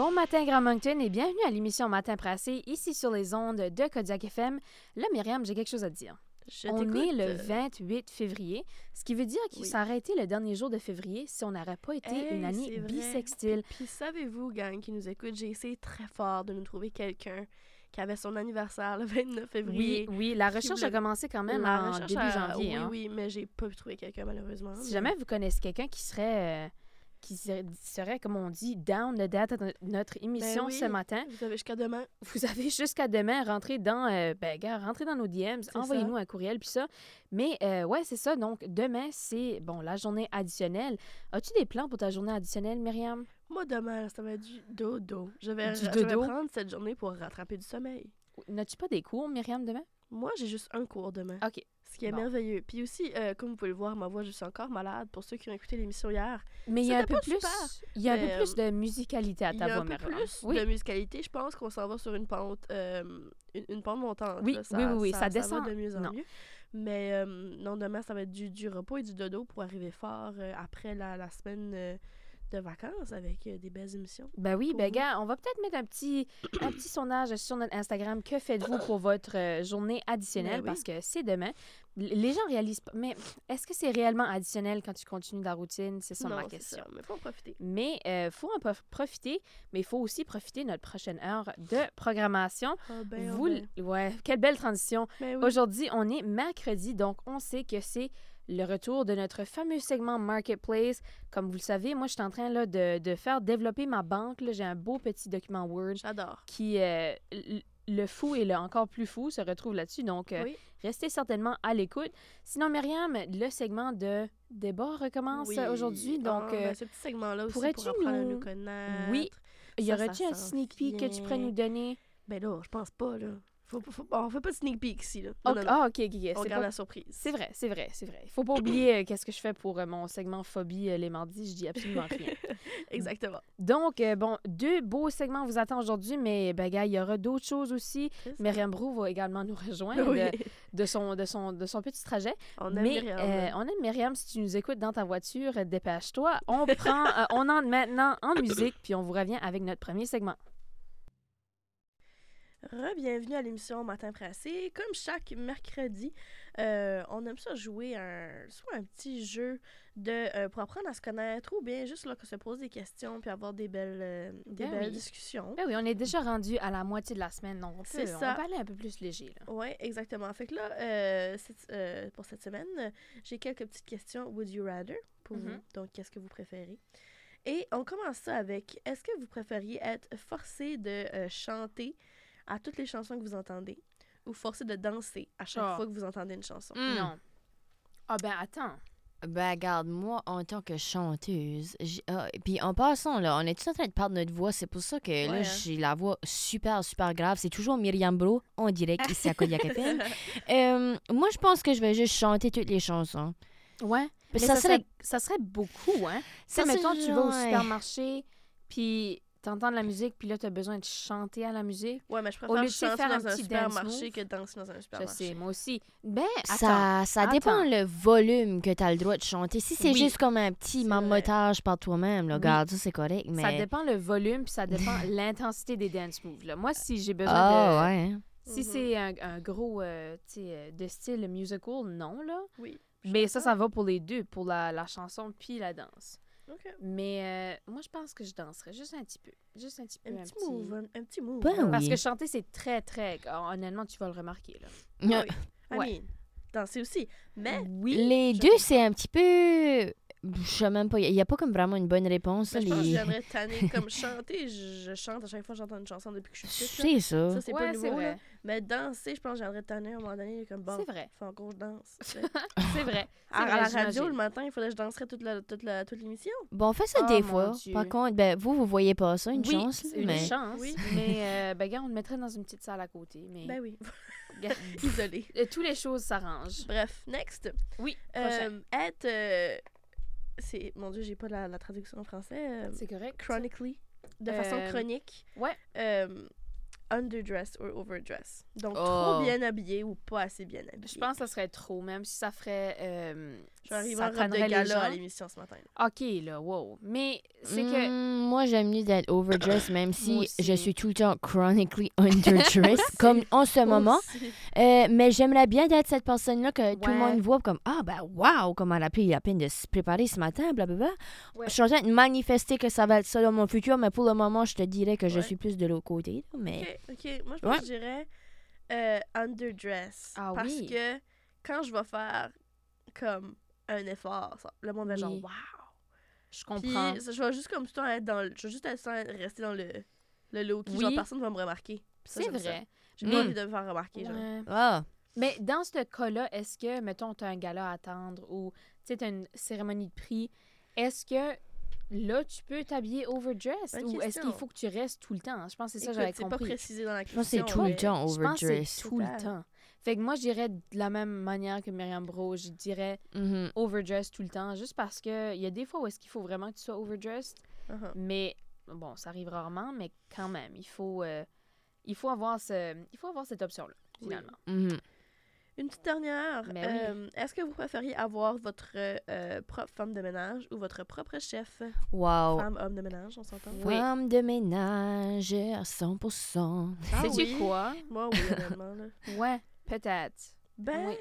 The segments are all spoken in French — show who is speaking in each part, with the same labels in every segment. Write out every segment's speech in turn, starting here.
Speaker 1: Bon matin, Grand Moncton, et bienvenue à l'émission Matin Pressé, ici sur les ondes de Kodiak FM. Là, Myriam, j'ai quelque chose à te dire.
Speaker 2: Je
Speaker 1: on est le 28 février, ce qui veut dire qu'il
Speaker 2: Oui.
Speaker 1: s'aurait été le dernier jour de février si on n'aurait pas été
Speaker 2: Hey,
Speaker 1: une année bisextile.
Speaker 2: Puis savez-vous, gang qui nous écoute, j'ai essayé très fort de nous trouver quelqu'un qui avait son anniversaire le 29
Speaker 1: Oui,
Speaker 2: février.
Speaker 1: oui, la
Speaker 2: Qui
Speaker 1: recherche
Speaker 2: voulait-
Speaker 1: a commencé quand même
Speaker 2: La
Speaker 1: en début janvier.
Speaker 2: Oui,
Speaker 1: hein.
Speaker 2: oui, mais j'ai pas pu trouver quelqu'un malheureusement.
Speaker 1: Si
Speaker 2: mais-
Speaker 1: jamais vous connaissez quelqu'un qui serait, euh, qui serait, comme on dit, down the date de notre émission
Speaker 2: Ben oui.
Speaker 1: ce matin,
Speaker 2: Vous avez jusqu'à demain.
Speaker 1: vous avez jusqu'à demain rentré dans, euh, ben, rentrez dans nos DMs, envoyez-nous un courriel, puis ça. Mais euh, ouais, c'est ça. Donc, demain, c'est, bon, la journée additionnelle. As-tu des plans pour ta journée additionnelle, Myriam?
Speaker 2: Moi, demain, ça va être du dodo. Je vais,
Speaker 1: Du
Speaker 2: je vais prendre cette journée pour rattraper du sommeil.
Speaker 1: N'as-tu pas des cours, Myriam, demain?
Speaker 2: Moi, j'ai juste un cours demain.
Speaker 1: OK.
Speaker 2: Ce qui est
Speaker 1: Bon.
Speaker 2: merveilleux. Puis aussi, euh, comme vous pouvez le voir, ma voix, je suis encore malade. Pour ceux qui ont écouté l'émission hier,
Speaker 1: Mais il y a un peu plus, il y a un peu
Speaker 2: mais,
Speaker 1: plus de musicalité à
Speaker 2: il y
Speaker 1: ta
Speaker 2: a
Speaker 1: voix,
Speaker 2: un peu
Speaker 1: Myriam.
Speaker 2: plus
Speaker 1: Oui.
Speaker 2: de musicalité. Je pense qu'on s'en va sur une pente, euh, une, une pente montante.
Speaker 1: Oui,
Speaker 2: là.
Speaker 1: oui, oui, oui, ça
Speaker 2: va
Speaker 1: descend.
Speaker 2: de mieux en
Speaker 1: Non.
Speaker 2: mieux. Mais euh, non, demain, ça va être du, du repos et du dodo pour arriver fort euh, après la, la semaine euh, de vacances avec euh, des belles émissions.
Speaker 1: Ben oui, ben
Speaker 2: vous.
Speaker 1: gars, on va peut-être mettre un petit, un petit sondage sur notre Instagram. Que faites-vous pour votre euh, journée additionnelle?
Speaker 2: Ben oui.
Speaker 1: Parce que c'est demain. L- Les gens réalisent pas. Mais est-ce que c'est réellement additionnel quand tu continues ta routine? C'est ça
Speaker 2: non,
Speaker 1: ma question.
Speaker 2: ça, mais faut en profiter.
Speaker 1: Mais il faut en prof- profiter, mais il faut aussi profiter de notre prochaine heure de programmation.
Speaker 2: Ah ben, oh ben.
Speaker 1: ouais, quelle belle transition.
Speaker 2: Ben oui.
Speaker 1: Aujourd'hui, on est mercredi, donc on sait que c'est le retour de notre fameux segment Marketplace. Comme vous le savez, moi, je suis en train là, de, de faire développer ma banque. J'ai un beau petit document Word
Speaker 2: J'adore.
Speaker 1: qui, euh, le fou et le encore plus fou se retrouve là-dessus. Donc, euh,
Speaker 2: Oui.
Speaker 1: restez certainement à l'écoute. Sinon, Myriam, le segment de débat recommence
Speaker 2: Oui.
Speaker 1: euh, aujourd'hui. Donc,
Speaker 2: Ah,
Speaker 1: euh,
Speaker 2: ben, ce petit segment-là aussi
Speaker 1: pourrais-tu
Speaker 2: pour apprendre à
Speaker 1: nous-
Speaker 2: connaître.
Speaker 1: Oui. y
Speaker 2: ça, ça
Speaker 1: un sneak peek que tu pourrais nous donner?
Speaker 2: Ben là, je pense pas, là. Faut, faut, on fait pas de sneak peek ici, là. Non, non, non.
Speaker 1: ah, ok, ok, ok.
Speaker 2: on
Speaker 1: C'est
Speaker 2: garde
Speaker 1: pas-
Speaker 2: la surprise.
Speaker 1: C'est vrai, c'est vrai, c'est vrai. Il faut pas oublier euh, qu'est-ce que je fais pour euh, mon segment phobie euh, les mardis. Je dis absolument rien.
Speaker 2: Exactement.
Speaker 1: Donc, bon, deux beaux segments vous attendent aujourd'hui, mais ben, gars, il y aura d'autres choses aussi. Myriam Brou va également nous rejoindre
Speaker 2: Oui.
Speaker 1: de, son, de, son, de son petit trajet.
Speaker 2: On aime
Speaker 1: mais
Speaker 2: Myriam.
Speaker 1: on aime Myriam, si tu nous écoutes dans ta voiture, dépêche-toi. On prend, on entre maintenant en musique, puis on vous revient avec notre premier segment.
Speaker 2: Re-bienvenue à l'émission Matin Pressé. Comme chaque mercredi, euh, on aime ça jouer un, soit un petit jeu de, euh, pour apprendre à se connaître ou bien juste là, que se poser des questions puis avoir des belles, euh, des
Speaker 1: Ben
Speaker 2: belles
Speaker 1: oui.
Speaker 2: discussions.
Speaker 1: Ben oui, on est déjà rendu à la moitié de la semaine, donc on peut, on
Speaker 2: ça.
Speaker 1: peut aller un peu plus léger. Là.
Speaker 2: Oui, exactement. Fait que là, cette- pour cette semaine, j'ai quelques petites questions Would you rather pour vous.
Speaker 1: Mhm.
Speaker 2: Donc, qu'est-ce que vous préférez? Et on commence ça avec Est-ce que vous préfériez être forcé de chanter à toutes les chansons que vous entendez ou forcé de danser à chaque
Speaker 1: Ah.
Speaker 2: fois que vous entendez une chanson?
Speaker 3: Hmm.
Speaker 1: Non. Ah ben attends.
Speaker 3: Ben, regarde, moi, en tant que chanteuse, ah, puis en passant, là, on est tous en train de perdre notre voix? C'est pour ça que
Speaker 2: Ouais,
Speaker 3: là,
Speaker 2: hein.
Speaker 3: j'ai la voix super, super grave. C'est toujours Myriam Bro en direct ici à Kodiak FM. Euh, moi, je pense que je vais juste chanter toutes les chansons.
Speaker 1: Ouais. Mais ça,
Speaker 3: ça
Speaker 1: serait,
Speaker 3: serait-
Speaker 1: ça serait beaucoup, hein?
Speaker 3: Ça
Speaker 1: mettons,
Speaker 3: serait-
Speaker 1: tu vas au supermarché, puis t'entends de la musique, puis là, t'as besoin de chanter à la musique.
Speaker 2: Ouais, mais je
Speaker 1: Au
Speaker 2: préfère
Speaker 1: lieu de
Speaker 2: chanter
Speaker 1: faire un
Speaker 2: dans un
Speaker 1: petit dance
Speaker 2: supermarché
Speaker 1: move,
Speaker 2: que danser dans un
Speaker 1: Je
Speaker 2: supermarché.
Speaker 1: sais, moi aussi. Ben, attends.
Speaker 3: Ça, ça dépend le volume que tu as le droit de chanter. Si c'est
Speaker 1: Oui.
Speaker 3: juste comme un petit
Speaker 2: C'est
Speaker 3: marmottage par toi-même, là,
Speaker 1: Oui.
Speaker 3: regarde, ça, c'est correct. Mais...
Speaker 1: Ça dépend le volume, puis ça dépend l'intensité des dance moves. là. Moi, si j'ai besoin
Speaker 3: Ah,
Speaker 1: de...
Speaker 3: ouais.
Speaker 1: Si
Speaker 2: Mhm.
Speaker 1: c'est un, un gros, euh, tu sais, euh, de style musical, non, là.
Speaker 2: Oui. je
Speaker 1: Mais ça, ça va pour les deux, pour la, la chanson puis la danse. Mais euh, moi, je pense que je danserais juste un petit peu. Juste un petit peu.
Speaker 2: Un petit move, un, un petit move.
Speaker 3: Ben
Speaker 2: hein.
Speaker 1: Parce que chanter, c'est très, très... Honnêtement, tu vas le remarquer, là.
Speaker 2: Ah oui. I
Speaker 1: Ouais.
Speaker 2: mean, danser aussi. Mais
Speaker 1: Oui.
Speaker 3: Les
Speaker 2: je
Speaker 3: deux, c'est un petit peu. Je sais même pas. Il n'y a pas comme vraiment une bonne réponse.
Speaker 2: mais
Speaker 3: là,
Speaker 2: je pense que
Speaker 3: les-
Speaker 2: je viendrais tanner comme chanter. Je, je chante à chaque fois que j'entends une chanson depuis que je suis petite.
Speaker 3: C'est ça.
Speaker 2: Ça, c'est
Speaker 1: Ouais,
Speaker 2: pas nouveau. là. Mais danser, je pense que je viendrais tanner à un moment donné. Comme bon,
Speaker 1: C'est vrai.
Speaker 2: faut encore que je danse.
Speaker 1: C'est vrai.
Speaker 2: à, à la radio, le matin, il faudrait que je danserais toute la- toute la- toute l'émission.
Speaker 3: Bon, on fait ça
Speaker 1: Oh,
Speaker 3: des
Speaker 1: mon
Speaker 3: fois.
Speaker 1: Dieu.
Speaker 3: Par contre, ben, vous, vous voyez pas ça, une
Speaker 1: oui,
Speaker 3: chance.
Speaker 1: une
Speaker 3: mais...
Speaker 1: chance.
Speaker 2: Oui.
Speaker 1: Mais, euh, ben, gars, on le mettrait dans une petite salle à côté. Mais
Speaker 2: Ben oui, isolé.
Speaker 1: euh, toutes les choses s'arrangent.
Speaker 2: Bref, next.
Speaker 1: Oui.
Speaker 2: Euh, être. Euh, c'est. Mon Dieu, j'ai pas la, la traduction en français. euh,
Speaker 1: c'est correct.
Speaker 2: chronically. De façon
Speaker 1: Euh,
Speaker 2: chronique.
Speaker 1: ouais.
Speaker 2: Euh, underdressed or overdressed. Donc,
Speaker 3: Oh.
Speaker 2: trop bien habillé ou pas assez bien habillé.
Speaker 1: Je pense que ça serait trop, même si ça ferait. Ça
Speaker 2: en robe de gala à l'émission ce matin.
Speaker 1: OK, là, wow. Mais c'est que.
Speaker 3: Hmm, moi, j'aime mieux d'être overdressed, même si je suis tout le temps chronically underdressed, comme en ce
Speaker 2: Moi
Speaker 3: moment. Euh, mais j'aimerais bien d'être cette personne-là que tout le monde voit comme Ah, ben, wow, comme elle a pris la peine de se préparer ce matin, blablabla.
Speaker 1: Ouais.
Speaker 3: Je suis en train de manifester que ça va être ça dans mon futur, mais pour le moment, je te dirais que je suis plus de l'autre côté. Mais
Speaker 2: Ok, ok. Moi, je pense
Speaker 3: Ouais.
Speaker 2: que je dirais euh, underdress.
Speaker 1: Ah
Speaker 2: parce
Speaker 1: oui.
Speaker 2: que quand je vais faire comme un effort, ça- le monde va genre wow.
Speaker 1: Je comprends.
Speaker 2: Puis je vais juste comme tout le temps être dans le. Je vais juste être, rester dans le, le low key. Genre,
Speaker 1: Oui.
Speaker 2: personne va me remarquer.
Speaker 1: C'est vrai.
Speaker 2: J'ai pas
Speaker 3: Mm.
Speaker 2: envie de me faire remarquer. Genre.
Speaker 1: Ouais.
Speaker 3: ah,
Speaker 1: Mais dans ce cas-là, est-ce que, mettons, tu as un gala à attendre ou tu as une cérémonie de prix, est-ce que là, tu peux t'habiller overdressed ou est-ce qu'il
Speaker 2: question.
Speaker 1: faut que tu restes tout le temps? Je pense que c'est ça que j'avais
Speaker 2: c'est pas
Speaker 1: compris.
Speaker 2: précisé dans la
Speaker 3: je pense que c'est
Speaker 2: question.
Speaker 3: tout le temps
Speaker 1: Je pense
Speaker 3: overdressed.
Speaker 1: tout le temps. Fait que moi, je dirais de la même manière que Myriam Bro, je dirais
Speaker 3: Mhm.
Speaker 1: overdressed tout le temps, juste parce que il y a des fois où est-ce qu'il faut vraiment que tu sois overdressed,
Speaker 2: Uh-huh.
Speaker 1: mais bon, ça arrive rarement, mais quand même, il faut, euh, il faut avoir ce, il faut avoir cette option-là,
Speaker 2: Oui.
Speaker 1: finalement.
Speaker 3: Mhm.
Speaker 2: Une petite dernière.
Speaker 1: Ben oui.
Speaker 2: euh, Est-ce que vous préfériez avoir votre euh, propre femme de ménage ou votre propre chef?
Speaker 3: Wow.
Speaker 2: Femme, homme de ménage, on s'entend?
Speaker 1: Oui.
Speaker 3: Femme de ménage à 100%.
Speaker 2: Ah
Speaker 1: Sais-tu
Speaker 2: oui?
Speaker 1: quoi?
Speaker 2: Moi, oui, honnêtement. Là.
Speaker 1: Ouais, peut-être.
Speaker 2: Ben,
Speaker 1: Oui.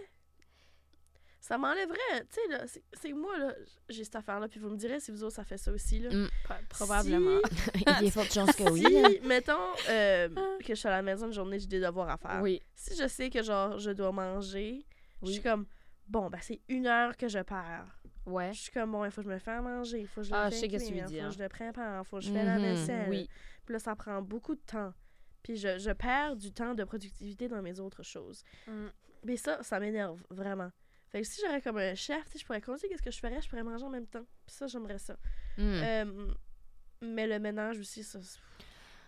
Speaker 2: ça m'enlèverait. Tu sais, là, c'est- c'est moi, là, j'ai cette affaire-là, puis vous me direz si vous autres, ça fait ça aussi, là.
Speaker 3: Mm.
Speaker 1: Pro- Probablement.
Speaker 3: Il y a des fortes chances que oui.
Speaker 2: Si, mettons euh, que je suis à la maison une journée, j'ai des devoirs à faire.
Speaker 1: Oui,
Speaker 2: Si je sais que, genre, je dois manger, je suis comme, bon, ben, c'est une heure que je perds.
Speaker 1: ouais.
Speaker 2: Je suis comme, bon, il faut que je me fasse manger, il faut que je le
Speaker 1: Ah,
Speaker 2: cuire,
Speaker 1: veux
Speaker 2: faut que je le prépare, il faut que je fais la
Speaker 3: Mhm.
Speaker 2: vaisselle.
Speaker 1: Oui.
Speaker 2: Puis là, ça prend beaucoup de temps. Puis je, je perds du temps de productivité dans mes autres choses.
Speaker 1: Mm.
Speaker 2: Mais ça, ça m'énerve vraiment. Fait que si j'aurais comme un chef, je pourrais compter qu'est-ce que je ferais, je pourrais manger en même temps. Puis ça, j'aimerais ça.
Speaker 3: Mm.
Speaker 2: Euh, mais le ménage aussi, ça.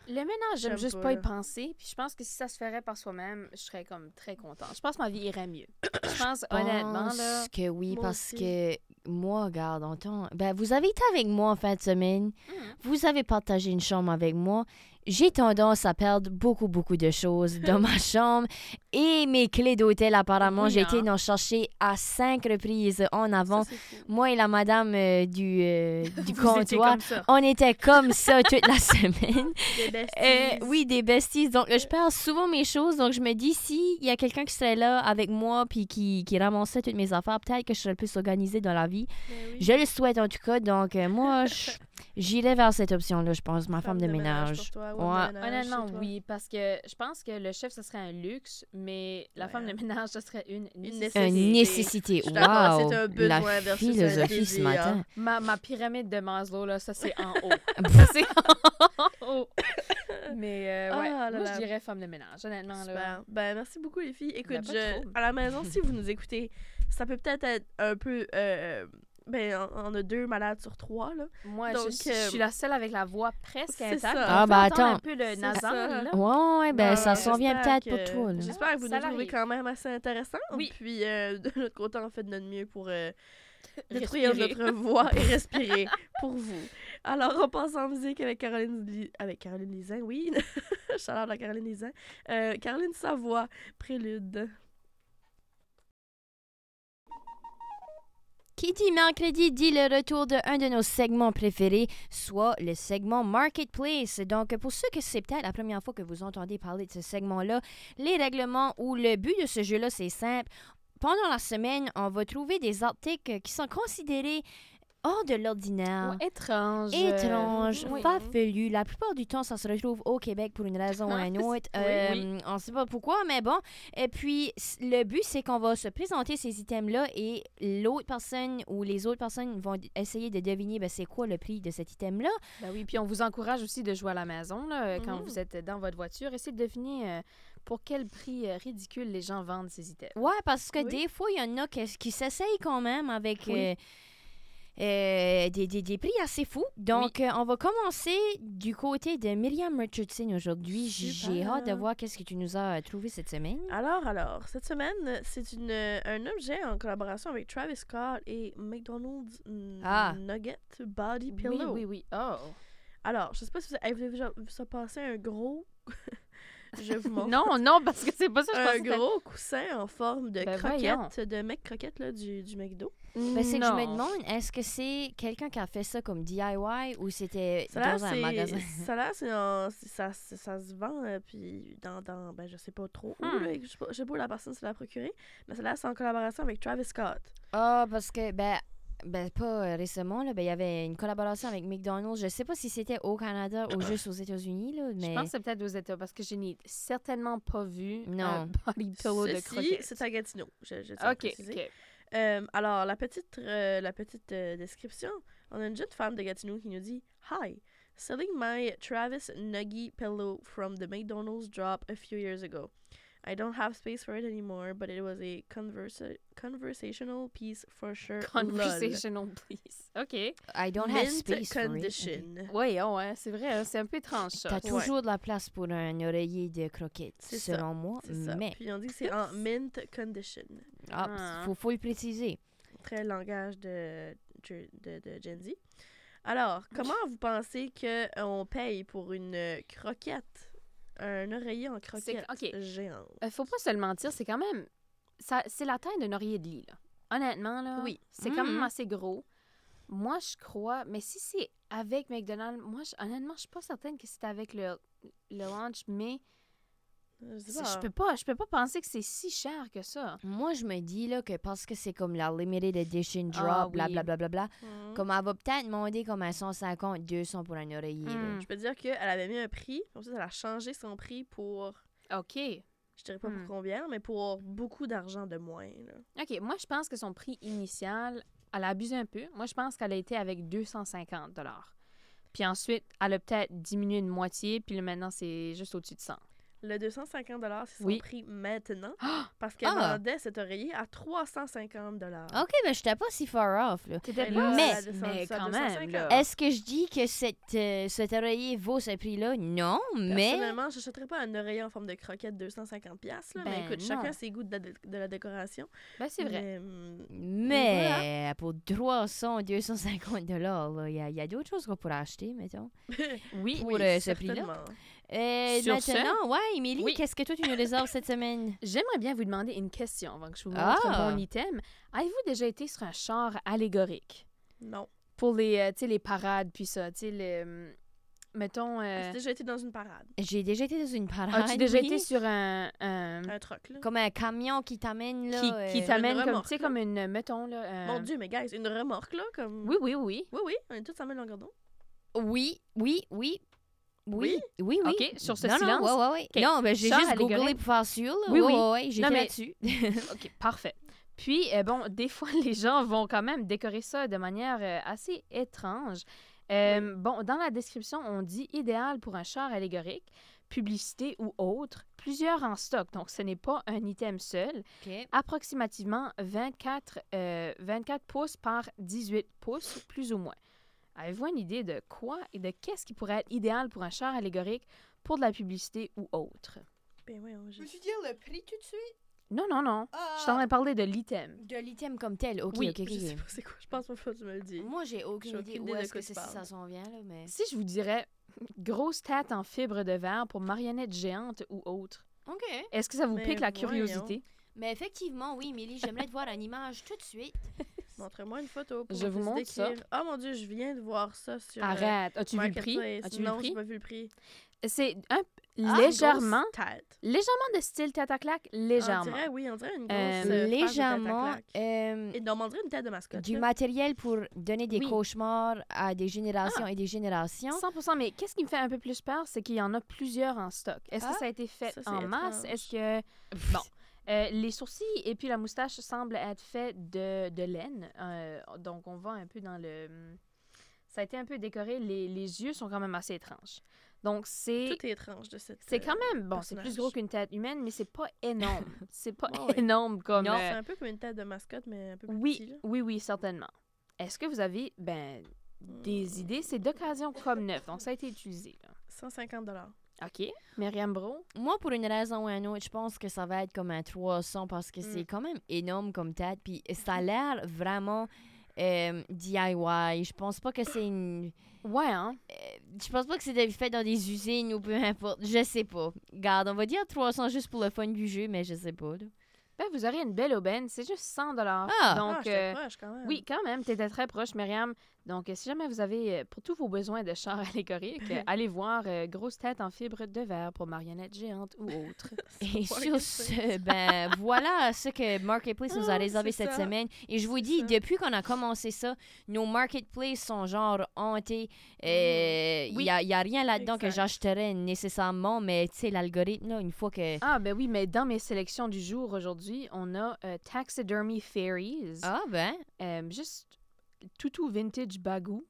Speaker 1: Le ménage, j'aime juste
Speaker 2: pas,
Speaker 1: pas y penser. Puis je pense que si ça se ferait par soi-même, je serais comme très contente. Je pense que ma vie irait mieux. Je pense
Speaker 3: Je
Speaker 1: honnêtement
Speaker 3: pense
Speaker 1: là.
Speaker 3: que oui, parce
Speaker 2: aussi.
Speaker 3: que moi, regarde, en temps- Ben, vous avez été avec moi en fin de semaine.
Speaker 1: Mhm.
Speaker 3: Vous avez partagé une chambre avec moi. J'ai tendance à perdre beaucoup, beaucoup de choses dans ma chambre. Et mes clés d'hôtel, apparemment,
Speaker 1: Oui,
Speaker 3: j'ai été
Speaker 1: hein.
Speaker 3: en chercher à cinq reprises en avant.
Speaker 2: ça.
Speaker 3: Moi et la madame euh, du, euh, du comptoir, on était comme ça toute la semaine.
Speaker 2: Des besties.
Speaker 3: Euh, oui, des besties. Donc, je perds souvent mes choses. Donc, je me dis, s'il y a quelqu'un qui serait là avec moi puis qui, qui ramasserait toutes mes affaires, peut-être que je serais plus organisée dans la vie.
Speaker 2: Ben oui.
Speaker 3: Je le souhaite en tout cas. Donc, euh, moi, je- j'irais vers cette option-là, je pense, ma femme, de, ménage.
Speaker 2: pour toi,
Speaker 3: ouais,
Speaker 2: de ménage
Speaker 1: Honnêtement,
Speaker 2: toi.
Speaker 1: oui, parce que je pense que le chef, ce serait un luxe, mais la
Speaker 2: Ouais.
Speaker 1: femme de ménage, ce serait une nécessité.
Speaker 3: Une
Speaker 2: Nécessité.
Speaker 3: nécessité.
Speaker 2: Suis d'accord,
Speaker 3: Wow!
Speaker 2: c'est un besoin
Speaker 3: La
Speaker 2: versus un
Speaker 3: philosophie ce matin.
Speaker 1: Ma, ma pyramide de Maslow, là, ça, c'est en haut. ça, c'est en haut. Mais euh, ouais,
Speaker 2: Ah là
Speaker 1: moi,
Speaker 2: là.
Speaker 1: je dirais femme de ménage, honnêtement. Là.
Speaker 2: Super. Ben, merci beaucoup, les filles. Écoute,
Speaker 1: Ben, de
Speaker 2: je-
Speaker 1: trouble.
Speaker 2: à la maison, si vous nous écoutez, ça peut peut-être être un peu. euh, ben, on, a deux malades sur trois, là.
Speaker 1: Moi,
Speaker 2: Donc,
Speaker 1: je, je
Speaker 2: euh,
Speaker 1: suis la seule avec la voix presque intacte.
Speaker 3: Ah, ben, attends.
Speaker 1: un peu le nasal, là.
Speaker 3: Ouais, ben
Speaker 2: Non,
Speaker 3: ça s'en vient
Speaker 2: j'espère
Speaker 3: peut-être pour
Speaker 2: que-
Speaker 3: toi. là.
Speaker 2: J'espère que vous nous trouvez quand même assez intéressant.
Speaker 1: Oui.
Speaker 2: Puis, euh, de notre côté, on fait de notre mieux pour euh, détruire notre voix et respirer pour vous. Alors, on passe en musique avec Caroline, Li- avec Caroline Lisin, oui. Chaleur de Caroline Lisin. Euh, Caroline Savoie, Prélude.
Speaker 3: Qui dit mercredi dit le retour de un de nos segments préférés, soit le segment Marketplace. Donc, pour ceux que c'est peut-être la première fois que vous entendez parler de ce segment-là, les règlements ou le but de ce jeu-là, c'est simple. Pendant la semaine, on va trouver des articles qui sont considérés hors de l'ordinaire.
Speaker 1: Ouais, étrange.
Speaker 3: étrange,
Speaker 1: Oui.
Speaker 3: farfelu. La plupart du temps, ça se retrouve au Québec pour une raison ou une autre. Euh,
Speaker 1: oui.
Speaker 3: On ne sait pas pourquoi, mais bon. Et puis, le but, c'est qu'on va se présenter ces items-là et l'autre personne ou les autres personnes vont essayer de deviner ben, c'est quoi le prix de cet item-là.
Speaker 1: Ben oui, puis on vous encourage aussi de jouer à la maison là, quand
Speaker 2: Mhm.
Speaker 1: vous êtes dans votre voiture. Essayez de deviner euh, pour quel prix euh, ridicule les gens vendent ces items.
Speaker 3: Ouais, parce que des fois, il y en a qui, qui s'essayent quand même avec. Euh, euh, des, des- des prix assez fous. Donc, euh, on va commencer du côté de Myriam Richardson aujourd'hui. J'ai hâte de voir qu'est-ce que tu nous as euh, trouvé cette semaine.
Speaker 2: Alors, alors, cette semaine, c'est une, un objet en collaboration avec Travis Scott et McDonald's mm,
Speaker 3: Ah.
Speaker 2: Nugget Body
Speaker 1: Oui,
Speaker 2: Pillow.
Speaker 1: oui, oui. Oh.
Speaker 2: Alors, je sais pas si vous avez, vous avez déjà vu ça passer un gros. je vous montre.
Speaker 1: Non, non, parce que c'est pas ça que je
Speaker 2: un gros coussin en forme de
Speaker 1: Ben
Speaker 2: croquette, de mec croquette là, du, du McDo.
Speaker 3: Ben, c'est que je me demande, est-ce que c'est quelqu'un qui a fait ça comme DIY ou c'était dans un magasin?
Speaker 2: Ça là, c'est- ça, ça, ça se vend, euh, puis dans, dans. Ben, je sais pas trop où,
Speaker 1: Hmm.
Speaker 2: là, je sais pas, je sais pas où la personne se l'a procuré, mais ça là, c'est en collaboration avec Travis Scott.
Speaker 3: Ah, parce que, ben, ben pas euh, récemment, là, ben, il y avait une collaboration avec McDonald's. Je sais pas si c'était au Canada ou juste aux États-Unis, là, mais...
Speaker 1: Je pense que c'est peut-être aux États parce que je n'ai certainement pas vu un
Speaker 3: Non.
Speaker 1: body pillow de
Speaker 2: Ceci,
Speaker 1: croquettes.
Speaker 2: c'est à Gatineau. Je, je
Speaker 1: Ok,
Speaker 2: préciser.
Speaker 1: ok.
Speaker 2: Euh, alors, la petite, euh, la petite euh, description, on a une jeune femme de Gatineau qui nous dit Hi, selling my Travis Nuggy pillow from the McDonald's drop a few years ago. I don't have space for it anymore, but it was a conversa- conversational piece for sure. Lol.
Speaker 1: Conversational, please. OK.
Speaker 3: I don't have
Speaker 2: Mint
Speaker 3: space for it.
Speaker 2: condition.
Speaker 1: Oui, oh, c'est vrai, hein, c'est un peu étrange ça.
Speaker 3: T'as
Speaker 2: Ouais.
Speaker 3: toujours de la place pour un oreiller de croquettes,
Speaker 2: C'est ça,
Speaker 3: selon moi,
Speaker 2: C'est ça.
Speaker 3: mais
Speaker 2: Puis on dit que c'est en mint condition.
Speaker 3: ah,
Speaker 1: Ah.
Speaker 3: faut, faut le préciser.
Speaker 2: Très langage de, de, de, de Gen Z. Alors, comment vous pensez qu'on paye pour une euh, croquette? Un oreiller en croquette
Speaker 1: ok.
Speaker 2: géante.
Speaker 1: Euh, faut pas se le mentir, c'est quand même. ça- C'est la taille d'un oreiller de lit, là. Honnêtement, là.
Speaker 2: Oui.
Speaker 1: C'est quand même
Speaker 3: Mhm.
Speaker 1: assez gros. Moi, je crois. Mais si c'est avec McDonald's, moi, je- honnêtement, je suis pas certaine que c'est avec le, le lunch, mais
Speaker 2: Je sais
Speaker 1: c'est-
Speaker 2: pas.
Speaker 1: je peux pas, je peux pas penser que c'est si cher que ça.
Speaker 3: Moi, je me dis là, que parce que c'est comme la limited edition drop,
Speaker 1: Ah, oui.
Speaker 3: blablabla, bla, bla, bla,
Speaker 2: Mhm.
Speaker 3: comme elle va peut-être demander comme à 150, 200 pour un oreiller.
Speaker 1: Hmm.
Speaker 2: Je peux dire qu'elle avait mis un prix, ensuite elle a changé son prix pour,
Speaker 1: OK.
Speaker 2: je dirais pas
Speaker 1: Hmm.
Speaker 2: pour combien, mais pour beaucoup d'argent de moins. là.
Speaker 1: OK, moi, je pense que son prix initial, elle a abusé un peu. Moi, je pense qu'elle a été avec 250 Puis ensuite, elle a peut-être diminué de moitié, puis là, maintenant, c'est juste au-dessus de 100.
Speaker 2: Le 250 c'est son
Speaker 1: Oui.
Speaker 2: prix maintenant, parce qu'elle
Speaker 3: Ah!
Speaker 2: vendait cet oreiller à 350
Speaker 3: Ok, ben j'étais pas si far off. Là.
Speaker 1: C'était
Speaker 2: Mais
Speaker 1: pas...
Speaker 2: là,
Speaker 3: Mais-
Speaker 1: mais quand
Speaker 2: 250.
Speaker 1: même.
Speaker 3: Est-ce que je dis que cette, euh, cet oreiller vaut ce prix-là? Non, mais...
Speaker 2: Personnellement, je n'achèterais pas un oreiller en forme de croquette 250$, piastres, là, mais
Speaker 1: Ben,
Speaker 2: écoute,
Speaker 1: non.
Speaker 2: chacun ses goûts de la, de la décoration.
Speaker 1: Ben, c'est vrai.
Speaker 2: Mais,
Speaker 3: Mais pour 300, 250 dollars, il y a, y a d'autres choses qu'on pourrait acheter, mettons.
Speaker 1: Oui,
Speaker 3: Pour,
Speaker 2: oui,
Speaker 3: euh, ce prix-là.
Speaker 2: Certainement.
Speaker 3: Euh,
Speaker 1: Sur ce-
Speaker 3: maintenant, ouais, Émilie,
Speaker 1: Oui.
Speaker 3: qu'est-ce que toi tu nous réserves cette semaine?
Speaker 1: J'aimerais bien vous demander une question avant que je vous montre
Speaker 3: Ah!
Speaker 1: mon item. Avez-vous déjà été sur un char allégorique?
Speaker 2: Non.
Speaker 1: Pour les, euh, tu sais, les parades, puis ça, tu sais, le... hum, Mettons... euh,
Speaker 2: J'ai déjà été dans une parade?
Speaker 3: J'ai déjà été dans une parade.
Speaker 1: As-tu déjà
Speaker 3: oui.
Speaker 1: été sur un... un-
Speaker 2: Un truck, là.
Speaker 3: Comme un camion qui t'amène, là.
Speaker 1: qui,
Speaker 3: euh,
Speaker 1: qui t'amène comme, tu sais, comme une... Mettons, là...
Speaker 2: Mon Dieu, mais guys, une remorque, là, comme...
Speaker 1: Oui, oui, oui.
Speaker 2: Oui, oui, on est tous en même longueur d'onde.
Speaker 3: Oui, oui, oui. Oui, oui, oui.
Speaker 1: OK, sur ce
Speaker 3: non,
Speaker 1: silence?
Speaker 3: Non, ouais, ouais, non ben, j'ai juste googlé pour faire sûr. Là.
Speaker 1: Oui, oui.
Speaker 3: j'étais
Speaker 1: Non, mais-
Speaker 3: là-dessus.
Speaker 1: OK, parfait. Puis, euh, bon, des fois, les gens vont quand même décorer ça de manière euh, assez étrange. Euh, Bon, dans la description, on dit idéal pour un char allégorique, publicité ou autre, plusieurs en stock. Donc, ce n'est pas un item seul.
Speaker 3: OK.
Speaker 1: Approximativement 24, euh, 24 pouces par 18 pouces, plus ou moins. Avez-vous une idée de quoi et de qu'est-ce qui pourrait être idéal pour un char allégorique pour de la publicité ou autre?
Speaker 2: Ben oui, on juste...
Speaker 3: Peux-tu dire le prix tout de suite?
Speaker 1: Non, non, non. Je suis en train de l'item.
Speaker 3: De l'item comme tel. OK,
Speaker 1: Oui,
Speaker 3: OK, OK.
Speaker 2: Je sais pas c'est quoi. Je pense pas que tu me le dis.
Speaker 3: Moi, j'ai aucune idée où est-ce que c'est- ça
Speaker 2: parles.
Speaker 3: s'en vient, là, mais...
Speaker 1: Si je vous dirais grosse tête en fibre de verre pour marionnette géante ou autre,
Speaker 3: OK.
Speaker 1: est-ce que ça vous
Speaker 2: Mais
Speaker 1: pique la
Speaker 2: voyons.
Speaker 1: curiosité?
Speaker 3: Mais effectivement, oui, Émilie, j'aimerais te voir une image tout de suite.
Speaker 2: Montre-moi une photo pour
Speaker 1: Je vous montre ça.
Speaker 2: Oh mon Dieu, je viens de voir ça sur... euh,
Speaker 1: Arrête. As-tu vu le prix? As-tu vu
Speaker 2: non, j'ai pas vu le prix.
Speaker 1: C'est un
Speaker 2: Ah,
Speaker 1: légèrement,
Speaker 2: grosse tête.
Speaker 1: légèrement de style tête à claque,
Speaker 2: On
Speaker 1: légèrement.
Speaker 2: dirait, oui, on dirait une grosse
Speaker 1: Euh,
Speaker 2: euh, tête à
Speaker 3: Légèrement,
Speaker 2: claque.
Speaker 3: euh,
Speaker 2: Et mais on dirait une tête de mascotte.
Speaker 3: du
Speaker 2: là.
Speaker 3: matériel pour donner des
Speaker 1: Oui.
Speaker 3: cauchemars à des générations et des générations.
Speaker 1: 100% mais qu'est-ce qui me fait un peu plus peur, c'est qu'il y en a plusieurs en stock. Est-ce que
Speaker 3: Ah,
Speaker 1: ça a été fait en masse? Est-ce que... Bon. Euh, les sourcils et puis la moustache semblent être faits de, de laine. Euh, donc, on va un peu dans le... Ça a été un peu décoré. Les, les yeux sont quand même assez étranges. Donc, c'est...
Speaker 2: Tout est étrange de cette...
Speaker 1: C'est quand même, bon, c'est plus gros qu'une tête humaine, mais c'est pas énorme. c'est pas
Speaker 2: ouais.
Speaker 1: énorme comme...
Speaker 3: Non,
Speaker 1: euh,
Speaker 2: C'est un peu comme une tête de mascotte, mais un peu plus
Speaker 1: oui,
Speaker 2: petit.
Speaker 1: oui, oui, certainement. Est-ce que vous avez, ben, des idées? C'est d'occasion comme neuf, donc ça a été utilisé, là.
Speaker 2: 150
Speaker 1: OK. Myriam Bro?
Speaker 3: Moi, pour une raison ou une autre, je pense que ça va être comme un 300 parce que c'est quand même énorme comme tête. Puis ça a l'air vraiment euh, DIY. Je pense pas que c'est une.
Speaker 1: Ouais, hein?
Speaker 3: Je pense pas que c'est fait dans des usines ou peu importe. Je sais pas. Garde, on va dire 300 juste pour le fun du jeu, mais je sais pas. là.
Speaker 1: Ben, vous aurez une belle aubaine. C'est juste 100
Speaker 3: Ah!
Speaker 2: Ah,
Speaker 1: Donc,
Speaker 2: j'étais
Speaker 1: euh,
Speaker 2: proche quand même.
Speaker 1: oui, quand même, tu étais très proche, Myriam. Donc, euh, si jamais vous avez, euh, pour tous vos besoins de char allégorique, euh, allez voir euh, Grosse tête en fibre de verre pour marionnettes géantes ou autres.
Speaker 3: Et sur ce, ben voilà ce que Marketplace nous a
Speaker 2: Ah,
Speaker 3: réservé cette
Speaker 2: ça.
Speaker 3: semaine. Et je vous dis, depuis qu'on a commencé ça, nos Marketplaces sont genre hantés. Euh, Il
Speaker 1: Oui.
Speaker 3: n'y a, y a rien là-dedans que j'achèterais nécessairement, mais tu sais, l'algorithme, là, une fois que...
Speaker 1: Ah, ben oui, mais dans mes sélections du jour aujourd'hui, on a euh, Taxidermy Fairies.
Speaker 3: Ah ben...
Speaker 1: Juste toutou vintage bagou.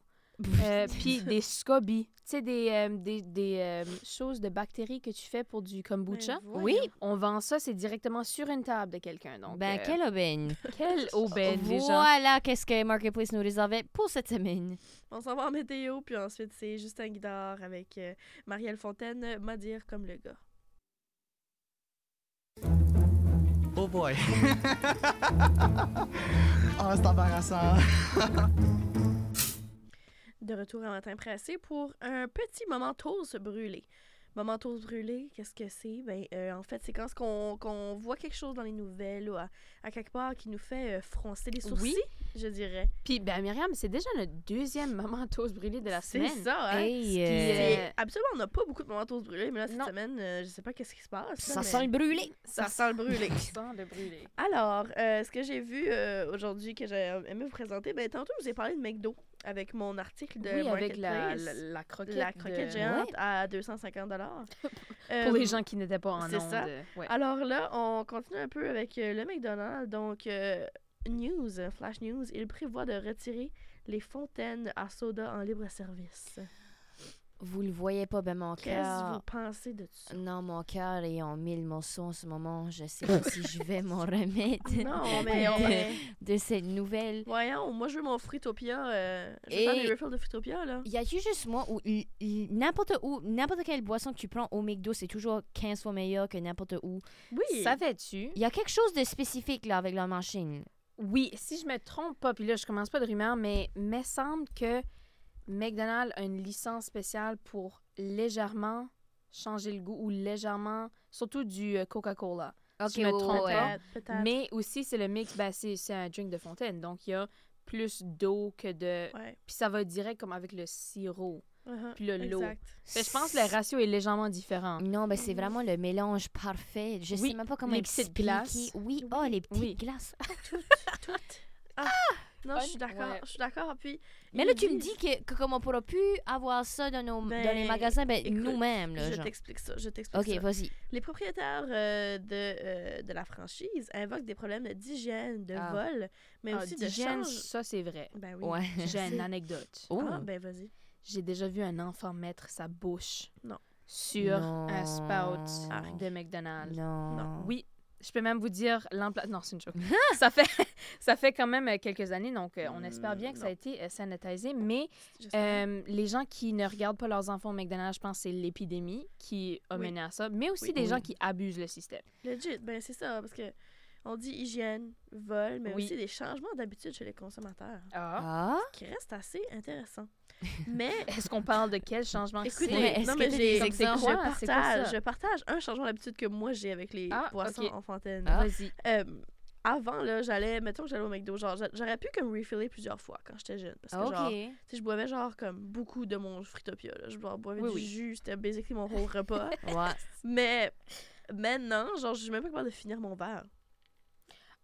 Speaker 1: Euh, Puis des scobies. Tu sais, des, euh, des, des euh, choses de bactéries que tu fais pour du kombucha.
Speaker 2: Ben,
Speaker 3: Oui.
Speaker 1: On vend ça, c'est directement sur une table de quelqu'un. Donc,
Speaker 3: ben,
Speaker 1: euh,
Speaker 3: quelle aubaine.
Speaker 1: quelle aubaine, les gens.
Speaker 3: Voilà qu'est-ce que Marketplace nous réservait pour cette semaine.
Speaker 2: On s'en va en météo, puis ensuite c'est Justin Guidard avec euh, Marielle Fontaine, m'a dire comme le gars.
Speaker 4: Oh boy. oh, c'est embarrassant.
Speaker 2: De retour à matin pressé pour un petit moment toast brûlé. Moment toast brûlé, qu'est-ce que c'est? Ben, euh, en fait, c'est quand qu'on voit quelque chose dans les nouvelles ou à, à quelque part qui nous fait euh, froncer les sourcils, je dirais.
Speaker 1: Puis, ben, Myriam, c'est déjà notre deuxième moment toast brûlé de la
Speaker 2: C'est
Speaker 1: semaine.
Speaker 2: ça, hein?
Speaker 3: Hey, euh,
Speaker 2: C'est- Absolument, on n'a pas beaucoup de moments toast brûlés, mais là, cette
Speaker 1: Non.
Speaker 2: semaine, je sais pas qu'est-ce qui se passe. là,
Speaker 3: ça
Speaker 2: mais
Speaker 3: sent le brûlé.
Speaker 2: ça sent le brûlé.
Speaker 1: Ça sent le brûlé.
Speaker 2: Alors, ce que j'ai vu aujourd'hui que j'ai aimé vous présenter, ben, tantôt, je vous ai parlé de McDo avec mon article de
Speaker 1: oui, avec la, la, la croquette.
Speaker 2: La croquette
Speaker 1: de-
Speaker 2: géante à 250
Speaker 1: Pour les gens qui n'étaient pas en
Speaker 2: c'est
Speaker 1: onde.
Speaker 2: ça.
Speaker 1: euh, ouais.
Speaker 2: Alors là, on continue un peu avec euh, le McDonald's. Donc, euh, news, euh, flash news, il prévoit de retirer les fontaines à soda en libre service.
Speaker 3: Vous le voyez pas, ben mon
Speaker 2: Qu'est-ce que vous
Speaker 3: cœur...
Speaker 2: pensez de ça?
Speaker 3: Non, mon cœur est en mille morceaux en ce moment. Je sais pas si je vais m'en remettre
Speaker 2: Non, mais on
Speaker 3: de cette nouvelle.
Speaker 2: Voyons, moi je veux mon Fruitopia. Euh, je vais faire des refills de Fruitopia, là.
Speaker 3: Y a-tu juste moi où n'importe où, n'importe quelle boisson que tu prends au McDo, c'est toujours 15 fois meilleur que n'importe où?
Speaker 2: Oui.
Speaker 1: Savais-tu?
Speaker 3: Il y a quelque chose de spécifique là avec la machine.
Speaker 1: Oui, si je me trompe pas, puis là, je commence pas de rumeur, mais il me semble que McDonald's a une licence spéciale pour légèrement changer le goût ou légèrement, surtout du euh, Coca-Cola. je me trompe pas. Mais aussi, c'est le mix, ben, c'est c'est un drink de fontaine. Donc, il y a plus d'eau que de.
Speaker 2: Ouais.
Speaker 1: Puis ça va direct comme avec le sirop.
Speaker 2: uh-huh,
Speaker 1: Puis le lot. Je pense que le ratio est légèrement différent.
Speaker 3: Non, ben c'est vraiment le mélange parfait. Je
Speaker 1: Oui,
Speaker 3: sais même pas comment
Speaker 1: les petites
Speaker 3: expliquer.
Speaker 1: glaces.
Speaker 3: Oui, oh, les petites
Speaker 1: Oui.
Speaker 3: glaces.
Speaker 2: Toutes, toutes. Ah! Non, je suis d'accord.
Speaker 1: Ouais.
Speaker 2: Je suis d'accord. Puis.
Speaker 3: Mais là, tu me dis que, que comme on pourra plus avoir ça dans, nos, dans les
Speaker 2: Ben,
Speaker 3: magasins, ben, nous-mêmes,
Speaker 2: Je t'explique ça. Je t'explique
Speaker 3: Ok, vas-y.
Speaker 2: Les propriétaires euh, de, euh, de la franchise invoquent des problèmes d'hygiène, de
Speaker 3: Ah.
Speaker 2: vol, mais
Speaker 1: Ah,
Speaker 2: aussi de change.
Speaker 1: ça, c'est vrai.
Speaker 2: Ben oui.
Speaker 3: Ouais.
Speaker 1: J'ai une anecdote.
Speaker 3: Oh.
Speaker 2: Ah, ben vas-y.
Speaker 1: J'ai déjà vu un enfant mettre sa bouche
Speaker 2: Non.
Speaker 1: sur
Speaker 3: Non.
Speaker 1: un spout de McDonald's.
Speaker 3: Non.
Speaker 2: Non.
Speaker 1: Oui, je peux même vous dire l'emploi. Non, c'est une joke. ça, fait, ça fait quand même euh, quelques années, donc euh, on espère bien que ça a été euh, sanitisé. Mais euh, les gens qui ne regardent pas leurs enfants au McDonald's, je pense que c'est l'épidémie qui a
Speaker 2: Oui.
Speaker 1: mené à ça. Mais aussi
Speaker 2: Oui.
Speaker 1: des
Speaker 3: Oui.
Speaker 1: gens qui abusent le système.
Speaker 2: Legit, ben c'est ça, parce que on dit hygiène, vol, mais
Speaker 1: Oui.
Speaker 2: aussi des changements d'habitude chez les consommateurs,
Speaker 1: Ah.
Speaker 3: Ah?
Speaker 2: qui restent assez intéressants. Mais
Speaker 1: Est-ce qu'on parle de quel changement?
Speaker 3: Ouais, est-ce
Speaker 2: non
Speaker 3: que
Speaker 2: mais j'ai,
Speaker 3: des
Speaker 2: je
Speaker 1: exemples? Quoi? Quoi
Speaker 2: partage, je partage un changement d'habitude que moi j'ai avec les
Speaker 1: Ah,
Speaker 2: boissons
Speaker 1: ok.
Speaker 2: en fontaine.
Speaker 3: Ah.
Speaker 1: Vas-y.
Speaker 2: Euh, avant là, j'allais, mettons que j'allais au McDo, genre j'a- j'aurais pu comme refiller plusieurs fois quand j'étais jeune, parce que genre,
Speaker 3: Ok.
Speaker 2: tu sais, je boivais genre comme beaucoup de mon Fruitopia, là. je boivais
Speaker 1: Oui,
Speaker 2: du
Speaker 1: oui.
Speaker 2: jus, c'était basically mon whole repas.
Speaker 3: Ouais.
Speaker 2: mais maintenant, genre, je suis même pas capable de finir mon verre.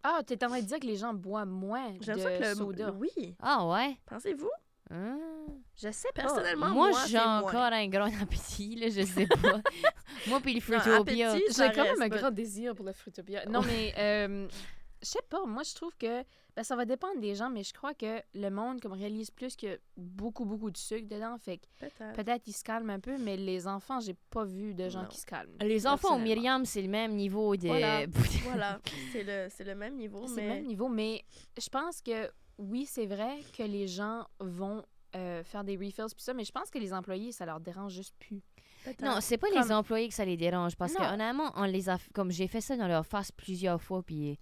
Speaker 1: Ah, t'es en train de dire que les gens boivent moins
Speaker 2: J'aime
Speaker 1: de
Speaker 2: ça que le
Speaker 1: soda.
Speaker 2: oui.
Speaker 3: Ah ouais?
Speaker 2: Pensez-vous?
Speaker 1: Je sais pas.
Speaker 2: Personnellement,
Speaker 3: moi,
Speaker 2: moi,
Speaker 3: j'ai encore un grand appétit, là, je sais pas. moi, puis les
Speaker 2: Non,
Speaker 3: Fruitopia.
Speaker 1: J'ai quand même un grand désir pour le Fruitopia. Non, mais euh, je sais pas. Moi, je trouve que ben, ça va dépendre des gens, mais je crois que le monde comme réalise plus que beaucoup, beaucoup de sucre dedans. Fait que
Speaker 2: Peut-être.
Speaker 1: peut-être ils se calment un peu, mais les enfants, j'ai pas vu de gens
Speaker 2: Non.
Speaker 1: qui se calment.
Speaker 3: Les enfants au. Myriam, c'est le même niveau de.
Speaker 2: Voilà. Voilà, c'est le, c'est le même niveau,
Speaker 1: C'est
Speaker 2: mais
Speaker 1: le même niveau, mais je pense que oui, c'est vrai que les gens vont euh, faire des refills puis ça, mais je pense que les employés, ça leur dérange juste plus.
Speaker 2: peut-être.
Speaker 3: Non, c'est pas les employés que ça les dérange parce que honnêtement, on les a, comme j'ai fait ça dans leur face plusieurs fois, puis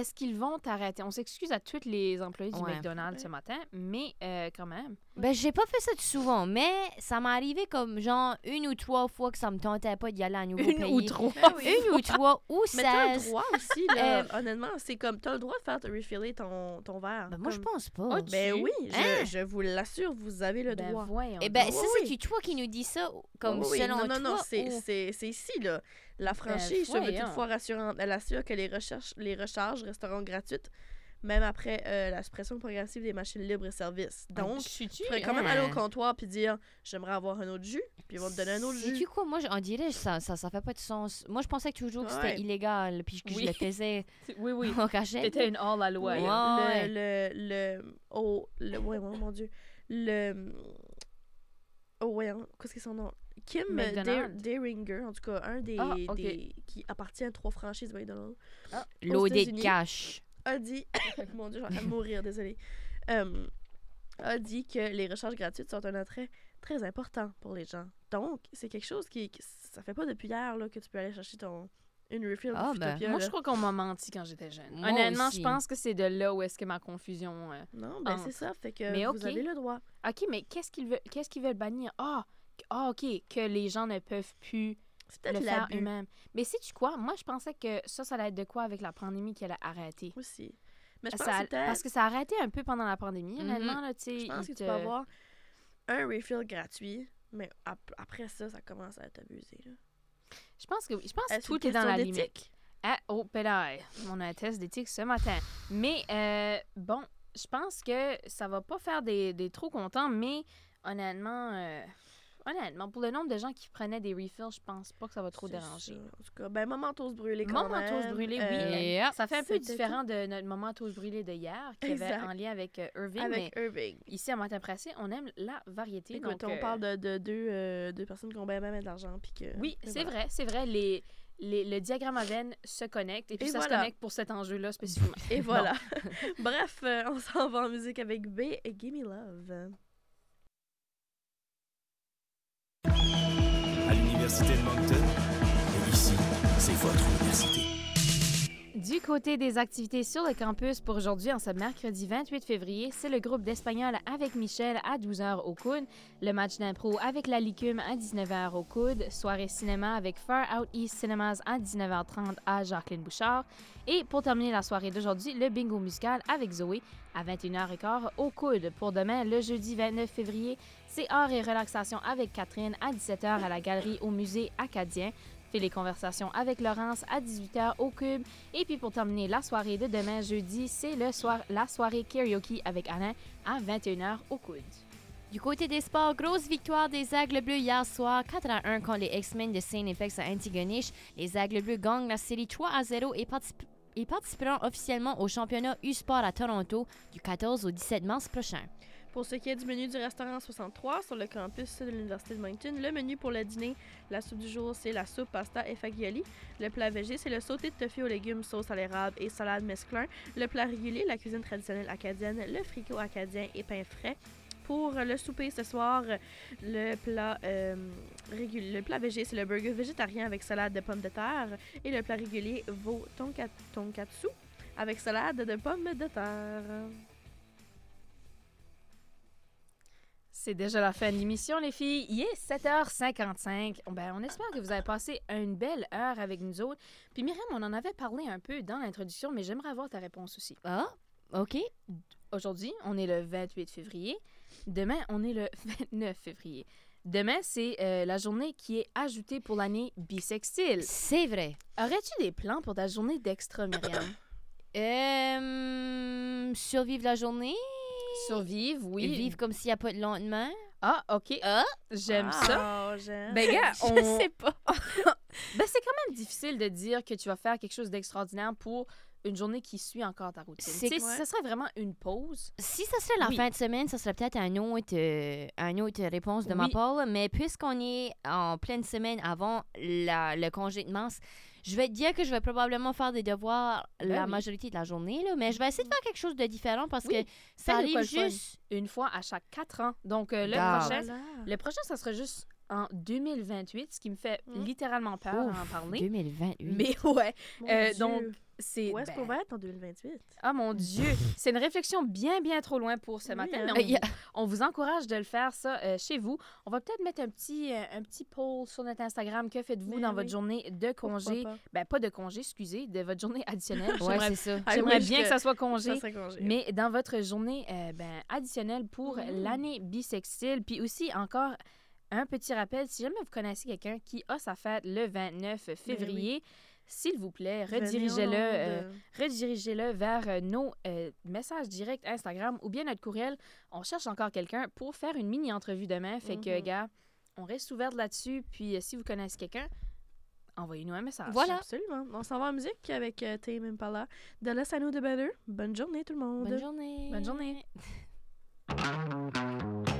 Speaker 1: est-ce qu'ils vont t'arrêter? On s'excuse à tous les employés du
Speaker 3: Ouais.
Speaker 1: McDonald's ce matin, mais euh, quand même.
Speaker 3: Ben, j'ai pas fait ça souvent, mais ça m'est arrivé comme genre une ou trois fois que ça me tentait pas d'y aller à un nouveau
Speaker 1: Une
Speaker 3: pays.
Speaker 1: ou trois.
Speaker 2: Ben oui.
Speaker 3: Une ou trois ou
Speaker 2: Mais t'as le
Speaker 3: seize.
Speaker 2: droit aussi, là,
Speaker 3: Euh,
Speaker 2: honnêtement. C'est comme, t'as le droit de faire te refiller ton, ton verre.
Speaker 3: Ben, moi, je
Speaker 2: Comme-
Speaker 3: pense pas.
Speaker 1: Oh,
Speaker 2: Ben oui, je,
Speaker 3: Hein?
Speaker 2: je vous l'assure, vous avez le
Speaker 1: Ben,
Speaker 2: droit.
Speaker 1: voyons.
Speaker 3: Eh ben,
Speaker 1: donc.
Speaker 3: ça,
Speaker 2: oui,
Speaker 3: c'est toi qui nous dis ça, comme
Speaker 2: Oui, oui.
Speaker 3: selon
Speaker 2: non, non, non,
Speaker 3: toi.
Speaker 2: c'est
Speaker 3: ou-
Speaker 2: c'est- c'est ici, là. La franchise se veut
Speaker 1: Ben, voyons.
Speaker 2: toutefois rassurante. Elle assure que les, recherches, les recharges resteront gratuites, même après euh, la suppression progressive des machines libres et services. Donc,
Speaker 1: je suis-tu?
Speaker 2: tu pourrais quand même aller au
Speaker 3: hein?
Speaker 2: comptoir puis dire J'aimerais avoir un autre jus, puis ils vont te donner un autre jus.
Speaker 3: Sais-tu quoi? Moi, on dirait ça, ça, ça fait pas de sens. Moi, je pensais toujours que c'était illégal, puis que je le faisais
Speaker 1: Oui, oui.
Speaker 3: en cachette.
Speaker 1: T'étais une.
Speaker 2: Oui,
Speaker 1: là.
Speaker 3: Ouais.
Speaker 2: le, le, le, oh, le, ouais, ouais, mon Dieu, le, oh, ouais, hein, qu'est-ce que c'est son nom? Kim. Daringer, en tout cas, un des,
Speaker 1: Ah,
Speaker 2: des qui appartient à trois franchises McDonald's,
Speaker 3: Loaded
Speaker 2: États-Unis.
Speaker 3: cash.
Speaker 2: a dit, mon Dieu, envie de mourir, désolé, euh, a dit que les recharges gratuites sont un attrait très important pour les gens. Donc, c'est quelque chose qui, qui- ça fait pas depuis hier là, que tu peux aller chercher ton une refill
Speaker 3: Ah,
Speaker 2: de
Speaker 3: ben,
Speaker 2: Futopia,
Speaker 1: Moi,
Speaker 2: là.
Speaker 1: je crois qu'on m'a menti quand j'étais jeune.
Speaker 3: Moi
Speaker 1: Honnêtement,
Speaker 3: aussi.
Speaker 1: je pense que c'est de là où est-ce que ma confusion... euh,
Speaker 2: Non, ben c'est ça, fait que
Speaker 1: Mais
Speaker 2: vous avez le droit.
Speaker 1: OK, mais qu'est-ce qu'ils veulent, qu'est-ce qu'ils veulent bannir? Ah, ah, OK, que les gens ne peuvent plus le faire eux-mêmes. Mais sais-tu quoi? Moi, je pensais que ça, ça allait être de quoi avec la pandémie qu'elle a arrêté.
Speaker 2: aussi. Mais je pense
Speaker 1: Ça
Speaker 2: que
Speaker 1: parce que ça a arrêté un peu pendant la pandémie,
Speaker 3: Mhm.
Speaker 1: honnêtement, là, tu sais.
Speaker 2: Je pense que tu peux avoir un refill gratuit, mais ap- après ça, ça commence à être abusé. là.
Speaker 1: Je pense que, oui. je pense que tout est dans la limite. Ah, oh, pédale. On a un test d'éthique ce matin. Mais, euh, bon, je pense que ça va pas faire des, des trop contents, mais honnêtement, euh, honnêtement, pour le nombre de gens qui prenaient des refills, je pense pas que ça va trop déranger.
Speaker 2: ça. En tout cas, ben, Momentos brûlés quand
Speaker 1: Momentos
Speaker 2: même.
Speaker 1: brûlés, oui.
Speaker 2: Euh,
Speaker 3: Yep.
Speaker 1: Ça fait un peu différent de notre moment tous brûlés de hier, qui avait
Speaker 2: Exact.
Speaker 1: en lien avec euh, Irving.
Speaker 2: Avec
Speaker 1: mais
Speaker 2: Irving.
Speaker 1: ici, à Matin Pressé, on aime la variété.
Speaker 2: Écoute,
Speaker 1: donc,
Speaker 2: on
Speaker 1: euh,
Speaker 2: parle de, de deux, euh, deux personnes qui ont bien même de l'argent. puis que-
Speaker 1: Oui,
Speaker 2: et
Speaker 1: c'est
Speaker 2: voilà.
Speaker 1: vrai, c'est vrai. Les, les- le diagramme à veine se connecte et puis
Speaker 2: Et
Speaker 1: ça se connecte pour cet enjeu-là spécifiquement.
Speaker 2: Et voilà. Bref, on s'en va en musique avec B et Gimme Love.
Speaker 5: À l'université de Moncton. Et ici, c'est votre université.
Speaker 1: Du côté des activités sur le campus pour aujourd'hui, en ce mercredi 28 février, c'est le groupe d'Espagnol avec Michel à 12h au coude, le match d'impro avec la Licume à 19h au coude, soirée cinéma avec Far Out East Cinemas à 19h30 à Jacqueline Bouchard, et pour terminer la soirée d'aujourd'hui, le bingo musical avec Zoé à 21h15 au coude. Pour demain, le jeudi 29 février, c'est art et relaxation avec Catherine à 17h à la galerie au musée acadien. Fait les conversations avec Laurence à 18h au Cube. Et puis pour terminer la soirée de demain, jeudi, c'est le soir, la soirée karaoke avec Alain à 21h au Coude.
Speaker 3: Du côté des sports, grosse victoire des Aigles Bleus hier soir, 4 à 1 contre les X-Men de Saint-Effex à Antigonish. Les Aigles Bleus gagnent la série 3 à 0 et, et participeront officiellement au championnat U-Sport à Toronto du 14 au 17 mars prochain.
Speaker 2: Pour ce qui est du menu du restaurant 63 sur le campus de l'Université de Moncton, le menu pour le dîner, la soupe du jour, c'est la soupe pasta et fagioli. Le plat végé, c'est le sauté de tofu aux légumes, sauce à l'érable et salade mesclun. Le plat régulier, la cuisine traditionnelle acadienne, le fricot acadien et pain frais. Pour le souper ce soir, le plat euh, régulier, le plat végé, c'est le burger végétarien avec salade de pommes de terre et le plat régulier vaut tonka- tonkatsu avec salade de pommes de terre.
Speaker 1: C'est déjà la fin de l'émission, les filles. Il est 7h55. Ben, on espère que vous avez passé une belle heure avec nous autres. Puis Myriam, on en avait parlé un peu dans l'introduction, mais j'aimerais avoir ta réponse aussi.
Speaker 3: Ah, OK.
Speaker 1: Aujourd'hui, on est le 28 février. Demain, on est le 29 février. Demain, c'est euh, la journée qui est ajoutée pour l'année bisextile.
Speaker 3: C'est vrai.
Speaker 1: Aurais-tu des plans pour ta journée d'extra, Myriam?
Speaker 3: Euh, survivre la journée?
Speaker 1: Survivre, oui.
Speaker 3: Vivre comme s'il n'y a pas de lendemain.
Speaker 1: Ah, OK.
Speaker 3: Ah,
Speaker 1: J'aime ça.
Speaker 2: Oh, j'aime.
Speaker 1: Ben, gars, on...
Speaker 3: je sais pas.
Speaker 1: Ben, c'est quand même difficile de dire que tu vas faire quelque chose d'extraordinaire pour une journée qui suit encore ta routine.
Speaker 3: C'est
Speaker 2: quoi?
Speaker 1: Ce serait vraiment une pause.
Speaker 3: Si ça serait la
Speaker 1: Oui.
Speaker 3: fin de semaine, ça serait peut-être un autre, euh, un autre réponse de ma part. Mais puisqu'on est en pleine semaine avant la- le congé de mars, je vais te dire que je vais probablement faire des devoirs
Speaker 1: Ben
Speaker 3: la
Speaker 1: oui.
Speaker 3: majorité de la journée. Là, mais je vais essayer de faire quelque chose de différent parce
Speaker 1: Oui.
Speaker 3: que ça arrive juste.
Speaker 1: Une fois à chaque quatre ans. Donc, euh, le
Speaker 3: Garde.
Speaker 1: prochain,
Speaker 2: Voilà.
Speaker 1: le prochain, ça sera juste en 2028, ce qui me fait
Speaker 2: Mm.
Speaker 1: littéralement peur à en
Speaker 3: Ouf,
Speaker 1: parler.
Speaker 3: 2028.
Speaker 1: Mais ouais, euh, donc c'est...
Speaker 2: Où est-ce
Speaker 1: ben,
Speaker 2: qu'on va être en 2028?
Speaker 1: Ah mon Dieu, c'est une réflexion bien, bien trop loin pour ce
Speaker 2: Oui,
Speaker 1: matin,
Speaker 2: hein?
Speaker 1: mais on, on vous encourage de le faire, ça, euh, chez vous. On va peut-être mettre un petit, euh, un petit poll sur notre Instagram. Que faites-vous dans
Speaker 2: oui.
Speaker 1: votre journée de congé?
Speaker 2: pas?
Speaker 1: Ben, pas de congé, excusez, de votre journée additionnelle.
Speaker 3: Ouais, c'est ça.
Speaker 2: I
Speaker 1: J'aimerais bien que ça soit congé.
Speaker 2: Ça serait congé.
Speaker 1: Mais dans votre journée euh, ben, additionnelle pour
Speaker 2: Mhm.
Speaker 1: l'année bisextile, puis aussi encore un petit rappel, si jamais vous connaissez quelqu'un qui a sa fête le 29 février, s'il vous plaît, redirigez-le
Speaker 2: euh,
Speaker 1: redirigez-le vers euh, nos euh, messages directs Instagram ou bien notre courriel. On cherche encore quelqu'un pour faire une mini-entrevue demain. Fait que,
Speaker 2: Mhm.
Speaker 1: gars, on reste ouvert là-dessus. Puis, euh, si vous connaissez quelqu'un, envoyez-nous un message.
Speaker 3: Voilà.
Speaker 2: Absolument. On s'en va en musique avec euh, Tame Impala. De Less I Know The Better. Bonne journée tout le monde.
Speaker 3: Bonne journée.
Speaker 1: Bonne journée.